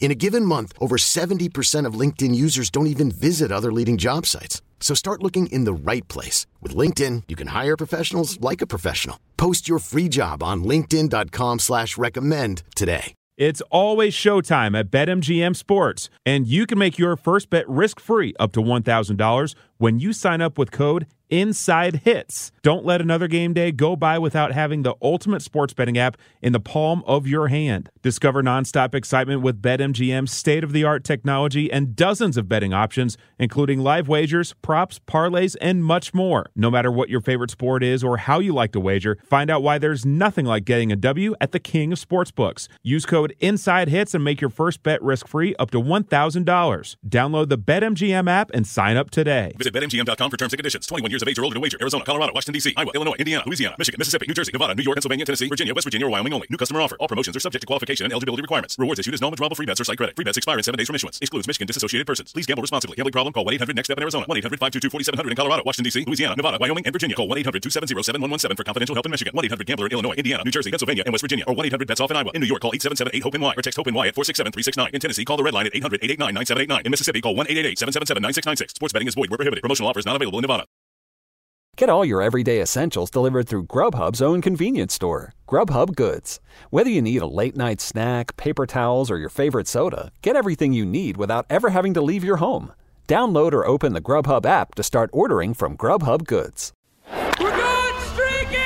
In a given month, over 70% of LinkedIn users don't even visit other leading job sites. So start looking in the right place. With LinkedIn, you can hire professionals like a professional. Post your free job on linkedin.com slash recommend today. It's always showtime at BetMGM Sports, and you can make your first bet risk-free up to $1,000 when you sign up with code Inside Hits. Don't let another game day go by without having the ultimate sports betting app in the palm of your hand. Discover nonstop excitement with BetMGM's state of the art technology and dozens of betting options, including live wagers, props, parlays, and much more. No matter what your favorite sport is or how you like to wager, find out why there's nothing like getting a W at the King of Sportsbooks. Use code Inside Hits and make your first bet risk free up to $1,000. Download the BetMGM app and sign up today. Visit BetMGM.com for terms and conditions. 21 years of age or older to wager. Arizona, Colorado, Washington, D.C., Iowa, Illinois, Indiana, Louisiana, Michigan, Mississippi, New Jersey, Nevada, New York, Pennsylvania, Tennessee, Virginia, West Virginia, or Wyoming only. New customer offer. All promotions are subject to qualification and eligibility requirements. Rewards issued as non-withdrawable free bets or site credit. Free bets expire in seven days from issuance. Excludes Michigan disassociated persons. Please gamble responsibly. Gambling problem? Call 1-800-NEXT-STEP in Arizona. 1-800-522-4700 in Colorado, Washington, D.C., Louisiana, Nevada, Wyoming, and Virginia. Call 1-800-270-7117 for confidential help in Michigan. 1-800-GAMBLER in Illinois, Indiana, New Jersey, Pennsylvania, and West Virginia. Or 1-800-BETS-OFF in Iowa. In New York, call 877-8-HOPE-NY or text HOPE-NY at 467-369. In Tennessee, call the red line at 800-889-9789. In Mississippi, call 1-888-777-9696. Sports betting is void where prohibited. Promotional offers not available in Nevada. Get all your everyday essentials delivered through Grubhub's own convenience store, Grubhub Goods. Whether you need a late night snack, paper towels, or your favorite soda, get everything you need without ever having to leave your home. Download or open the Grubhub app to start ordering from Grubhub Goods. We're good, streaky!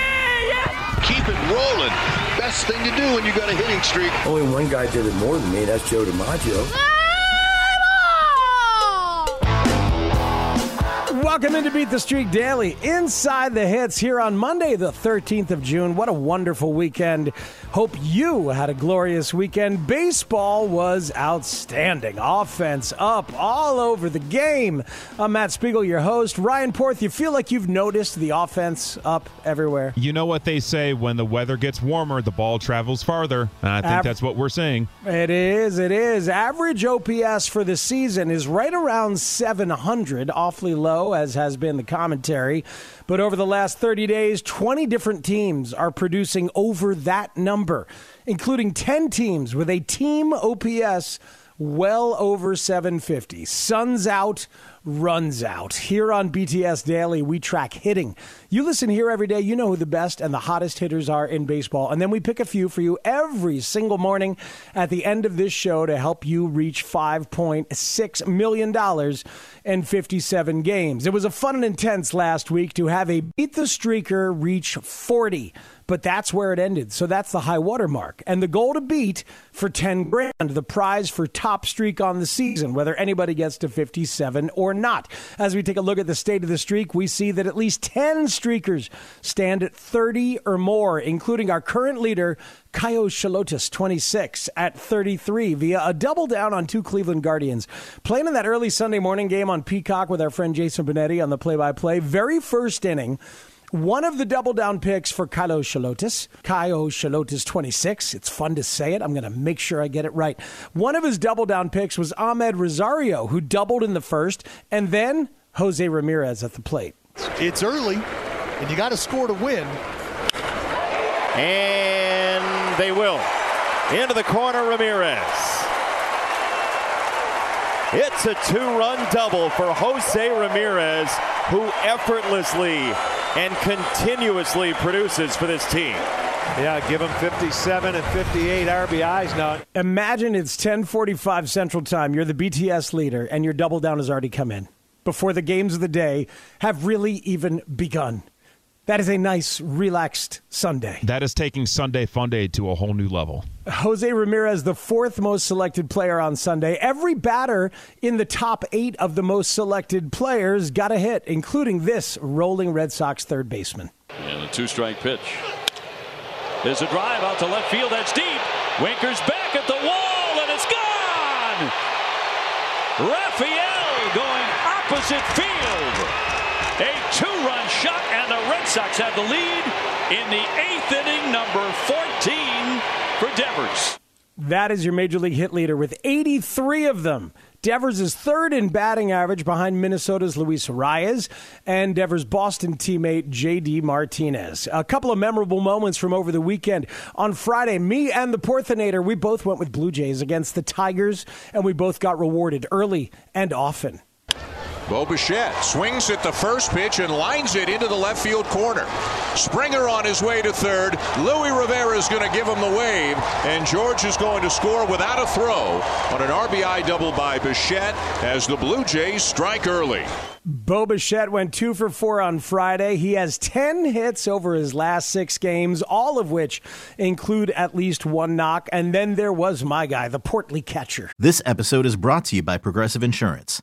Yes! Keep it rolling. Best thing to do when you got a hitting streak. Only one guy did it more than me. That's Joe DiMaggio. Ah! Welcome into Beat the Streak Daily, inside the hits here on Monday, the 13th of June. What a wonderful weekend. Hope you had a glorious weekend. Baseball was outstanding. Offense up all over the game. I'm Matt Spiegel, your host. Ryan Porth, you feel like you've noticed the offense up everywhere? You know what they say when the weather gets warmer, the ball travels farther. And I think Av- that's what we're seeing. It is, it is. Average OPS for the season is right around 700, awfully low, as has been the commentary. But over the last 30 days, 20 different teams are producing over that number, including 10 teams with a team OPS well over 750. Suns out, runs out. Here on BTS Daily, we track hitting. You listen here every day, you know who the best and the hottest hitters are in baseball. And then we pick a few for you every single morning at the end of this show to help you reach $5.6 million in 57 games. It was a fun and intense last week to have a Beat the Streaker reach 40 but that's where it ended. So that's the high water mark. And the goal to beat for 10 grand, the prize for top streak on the season, whether anybody gets to 57 or not. As we take a look at the state of the streak, we see that at least 10 streakers stand at 30 or more, including our current leader, Kaio Shalotis, 26, at 33, via a double down on two Cleveland Guardians. Playing in that early Sunday morning game on Peacock with our friend Jason Benetti on the play by play, very first inning. One of the double down picks for Kylo Shalotis, Kyo Shalotis 26. It's fun to say it. I'm going to make sure I get it right. One of his double down picks was Amed Rosario, who doubled in the first, and then Jose Ramirez at the plate. It's early, and you got to score to win. And they will. Into the corner, Ramirez. It's a two run double for Jose Ramirez, who effortlessly and continuously produces for this team. Yeah, give him 57 and 58 RBIs now. Imagine it's 10:45 Central Time. You're the BTS leader, and your double down has already come in before the games of the day have really even begun. That is a nice, relaxed Sunday. That is taking Sunday Fun Day to a whole new level. Jose Ramirez, the fourth most selected player on Sunday. Every batter in the top eight of the most selected players got a hit, including this rolling Red Sox third baseman. And a two strike pitch. There's a drive out to left field. That's deep. Winker's back at the wall, and it's gone. Raphael going opposite field. Two-run shot, and the Red Sox have the lead in the eighth inning, number 14 for Devers. That is your major league hit leader with 83 of them. Devers is third in batting average behind Minnesota's Luis Arraez and Devers' Boston teammate J.D. Martinez. A couple of memorable moments from over the weekend. On Friday, me and the Porthinator, we both went with Blue Jays against the Tigers, and we both got rewarded early and often. Bo Bichette swings at the first pitch and lines it into the left field corner. Springer on his way to third. Luis Rivera is going to give him the wave, and George is going to score without a throw on an RBI double by Bichette as the Blue Jays strike early. Bo Bichette went two for four on Friday. He has 10 hits over his last six games, all of which include at least one knock. And then there was my guy, the portly catcher. This episode is brought to you by Progressive Insurance.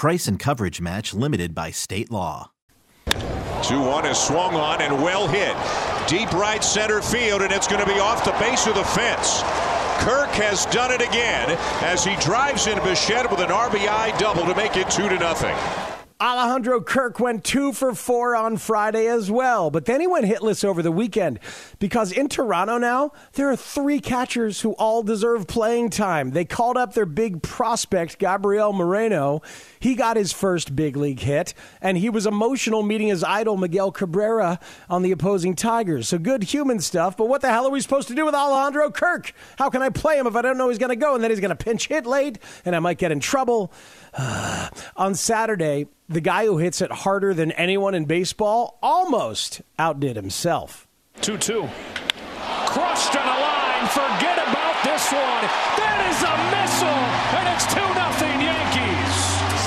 Price and coverage match limited by state law. 2 1 is swung on and well hit. Deep right center field, and it's going to be off the base of the fence. Kirk has done it again as he drives in Bichette with an RBI double to make it 2 to nothing. Alejandro Kirk went two for four on Friday as well, but then he went hitless over the weekend because in Toronto now, there are three catchers who all deserve playing time. They called up their big prospect, Gabriel Moreno. He got his first big league hit, and he was emotional meeting his idol, Miguel Cabrera, on the opposing Tigers. So good human stuff, but what the hell are we supposed to do with Alejandro Kirk? How can I play him if I don't know he's going to go, and then he's going to pinch hit late, and I might get in trouble? on Saturday, the guy who hits it harder than anyone in baseball almost outdid himself. 2 2. Crushed on a line. Forget about this one. That is a missile, and it's 2 0 Yankees.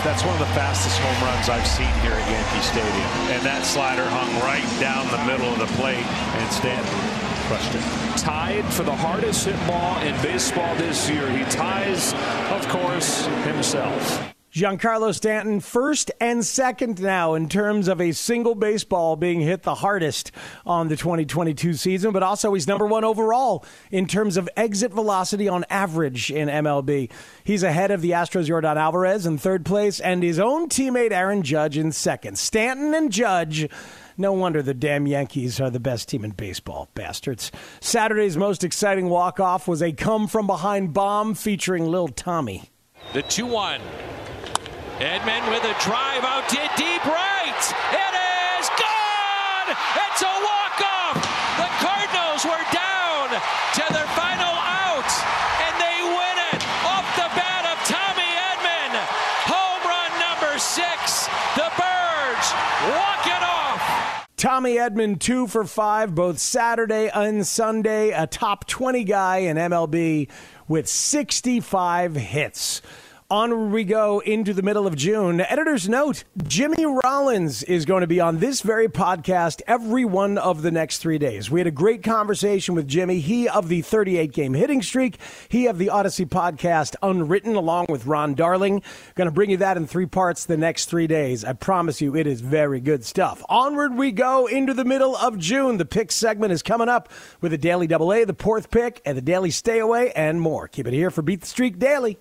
That's one of the fastest home runs I've seen here at Yankee Stadium. And that slider hung right down the middle of the plate, and Stanton crushed it. Tied for the hardest hit ball in baseball this year. He ties, of course, himself. Giancarlo Stanton, first and second now in terms of a single baseball being hit the hardest on the 2022 season, but also he's number one overall in terms of exit velocity on average in MLB. He's ahead of the Astros' Yordan Alvarez in third place and his own teammate Aaron Judge in second. Stanton and Judge. No wonder the damn Yankees are the best team in baseball, bastards. Saturday's most exciting walk off was a come from behind bomb featuring Lil Tommy. The 2 1. Edman with a drive out to deep right. It is gone. It's a walk off. The Cardinals were down to their final out, and they win it off the bat of Tommy Edman. Home run number six. The Birds walk it off. Tommy Edman, two for five, both Saturday and Sunday. A top 20 guy in MLB with 65 hits. On we go into the middle of June. Editor's note Jimmy Rollins is going to be on this very podcast every one of the next three days. We had a great conversation with Jimmy. He of the 38 game hitting streak, he of the Odyssey podcast Unwritten, along with Ron Darling. Going to bring you that in three parts the next three days. I promise you, it is very good stuff. Onward we go into the middle of June. The pick segment is coming up with the Daily Double A, the fourth Pick, and the Daily Stay Away, and more. Keep it here for Beat the Streak Daily.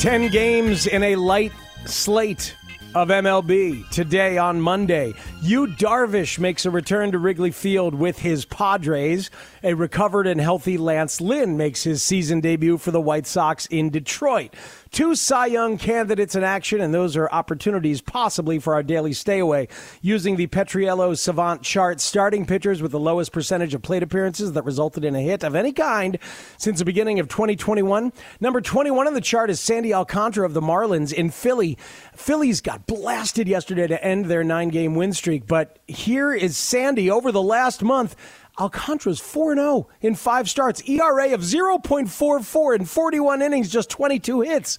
10 games in a light slate of MLB today on Monday. Yu Darvish makes a return to Wrigley Field with his Padres. A recovered and healthy Lance Lynn makes his season debut for the White Sox in Detroit. Two Cy Young candidates in action, and those are opportunities possibly for our daily stay away. Using the Petriello Savant chart, starting pitchers with the lowest percentage of plate appearances that resulted in a hit of any kind since the beginning of 2021. Number 21 on the chart is Sandy Alcantara of the Marlins in Philly. Phillies got blasted yesterday to end their nine game win streak, but here is Sandy over the last month. Alcantara's 4 0 in five starts, ERA of 0.44 in 41 innings, just 22 hits.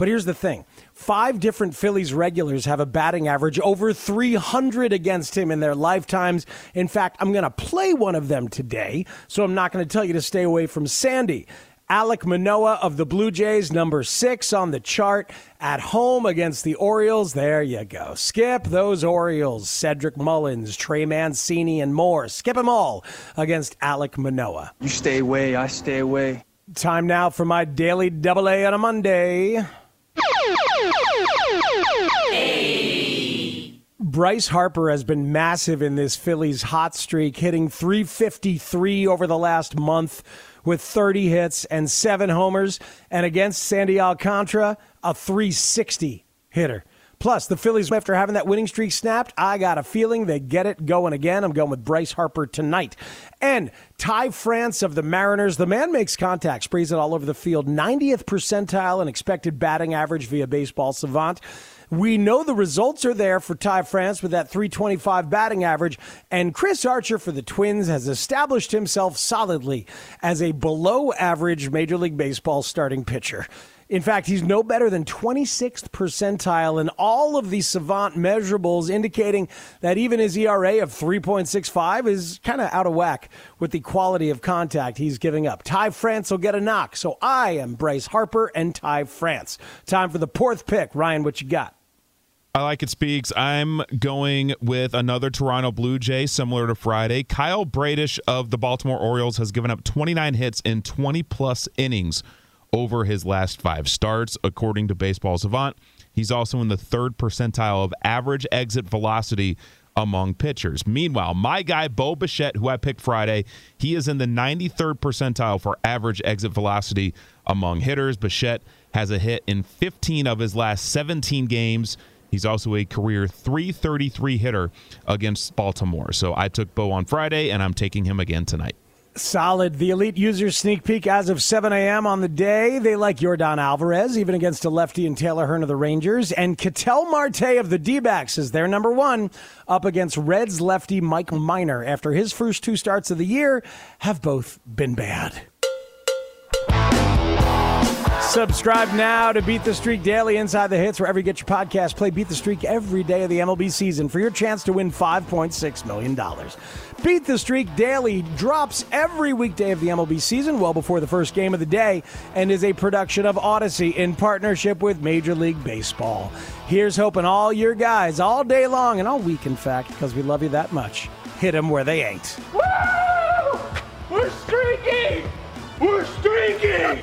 But here's the thing five different Phillies regulars have a batting average over 300 against him in their lifetimes. In fact, I'm going to play one of them today, so I'm not going to tell you to stay away from Sandy. Alek Manoah of the Blue Jays, number six on the chart, at home against the Orioles. There you go. Skip those Orioles. Cedric Mullins, Trey Mancini, and more. Skip them all against Alek Manoah. You stay away, I stay away. Time now for my daily double A on a Monday. Bryce Harper has been massive in this Phillies hot streak, hitting 353 over the last month with 30 hits and seven homers. And against Sandy Alcantara, a 360 hitter. Plus, the Phillies, after having that winning streak snapped, I got a feeling they get it going again. I'm going with Bryce Harper tonight. And Ty France of the Mariners, the man makes contact, sprays it all over the field. 90th percentile in expected batting average via baseball savant. We know the results are there for Ty France with that 325 batting average, and Chris Archer for the Twins has established himself solidly as a below average Major League Baseball starting pitcher. In fact, he's no better than 26th percentile in all of the savant measurables, indicating that even his ERA of 3.65 is kind of out of whack with the quality of contact he's giving up. Ty France will get a knock. So I am Bryce Harper and Ty France. Time for the fourth pick. Ryan, what you got? I like it speaks. I'm going with another Toronto Blue Jay, similar to Friday. Kyle Bradish of the Baltimore Orioles has given up 29 hits in 20 plus innings over his last five starts, according to Baseball Savant. He's also in the third percentile of average exit velocity among pitchers. Meanwhile, my guy Bo Bichette, who I picked Friday, he is in the 93rd percentile for average exit velocity among hitters. Bichette has a hit in 15 of his last 17 games. He's also a career 333 hitter against Baltimore. So I took Bo on Friday, and I'm taking him again tonight. Solid. The elite users sneak peek as of 7 a.m. on the day. They like Yordan Alvarez, even against a lefty and Taylor Hearn of the Rangers. And Ketel Marte of the D backs is their number one, up against Reds lefty Mike Minor after his first two starts of the year have both been bad. Subscribe now to Beat the Streak Daily Inside the Hits, wherever you get your podcast. Play Beat the Streak every day of the MLB season for your chance to win $5.6 million. Beat the Streak Daily drops every weekday of the MLB season, well before the first game of the day, and is a production of Odyssey in partnership with Major League Baseball. Here's hoping all your guys all day long and all week, in fact, because we love you that much. Hit them where they ain't. Woo! We're streaking! We're streaking!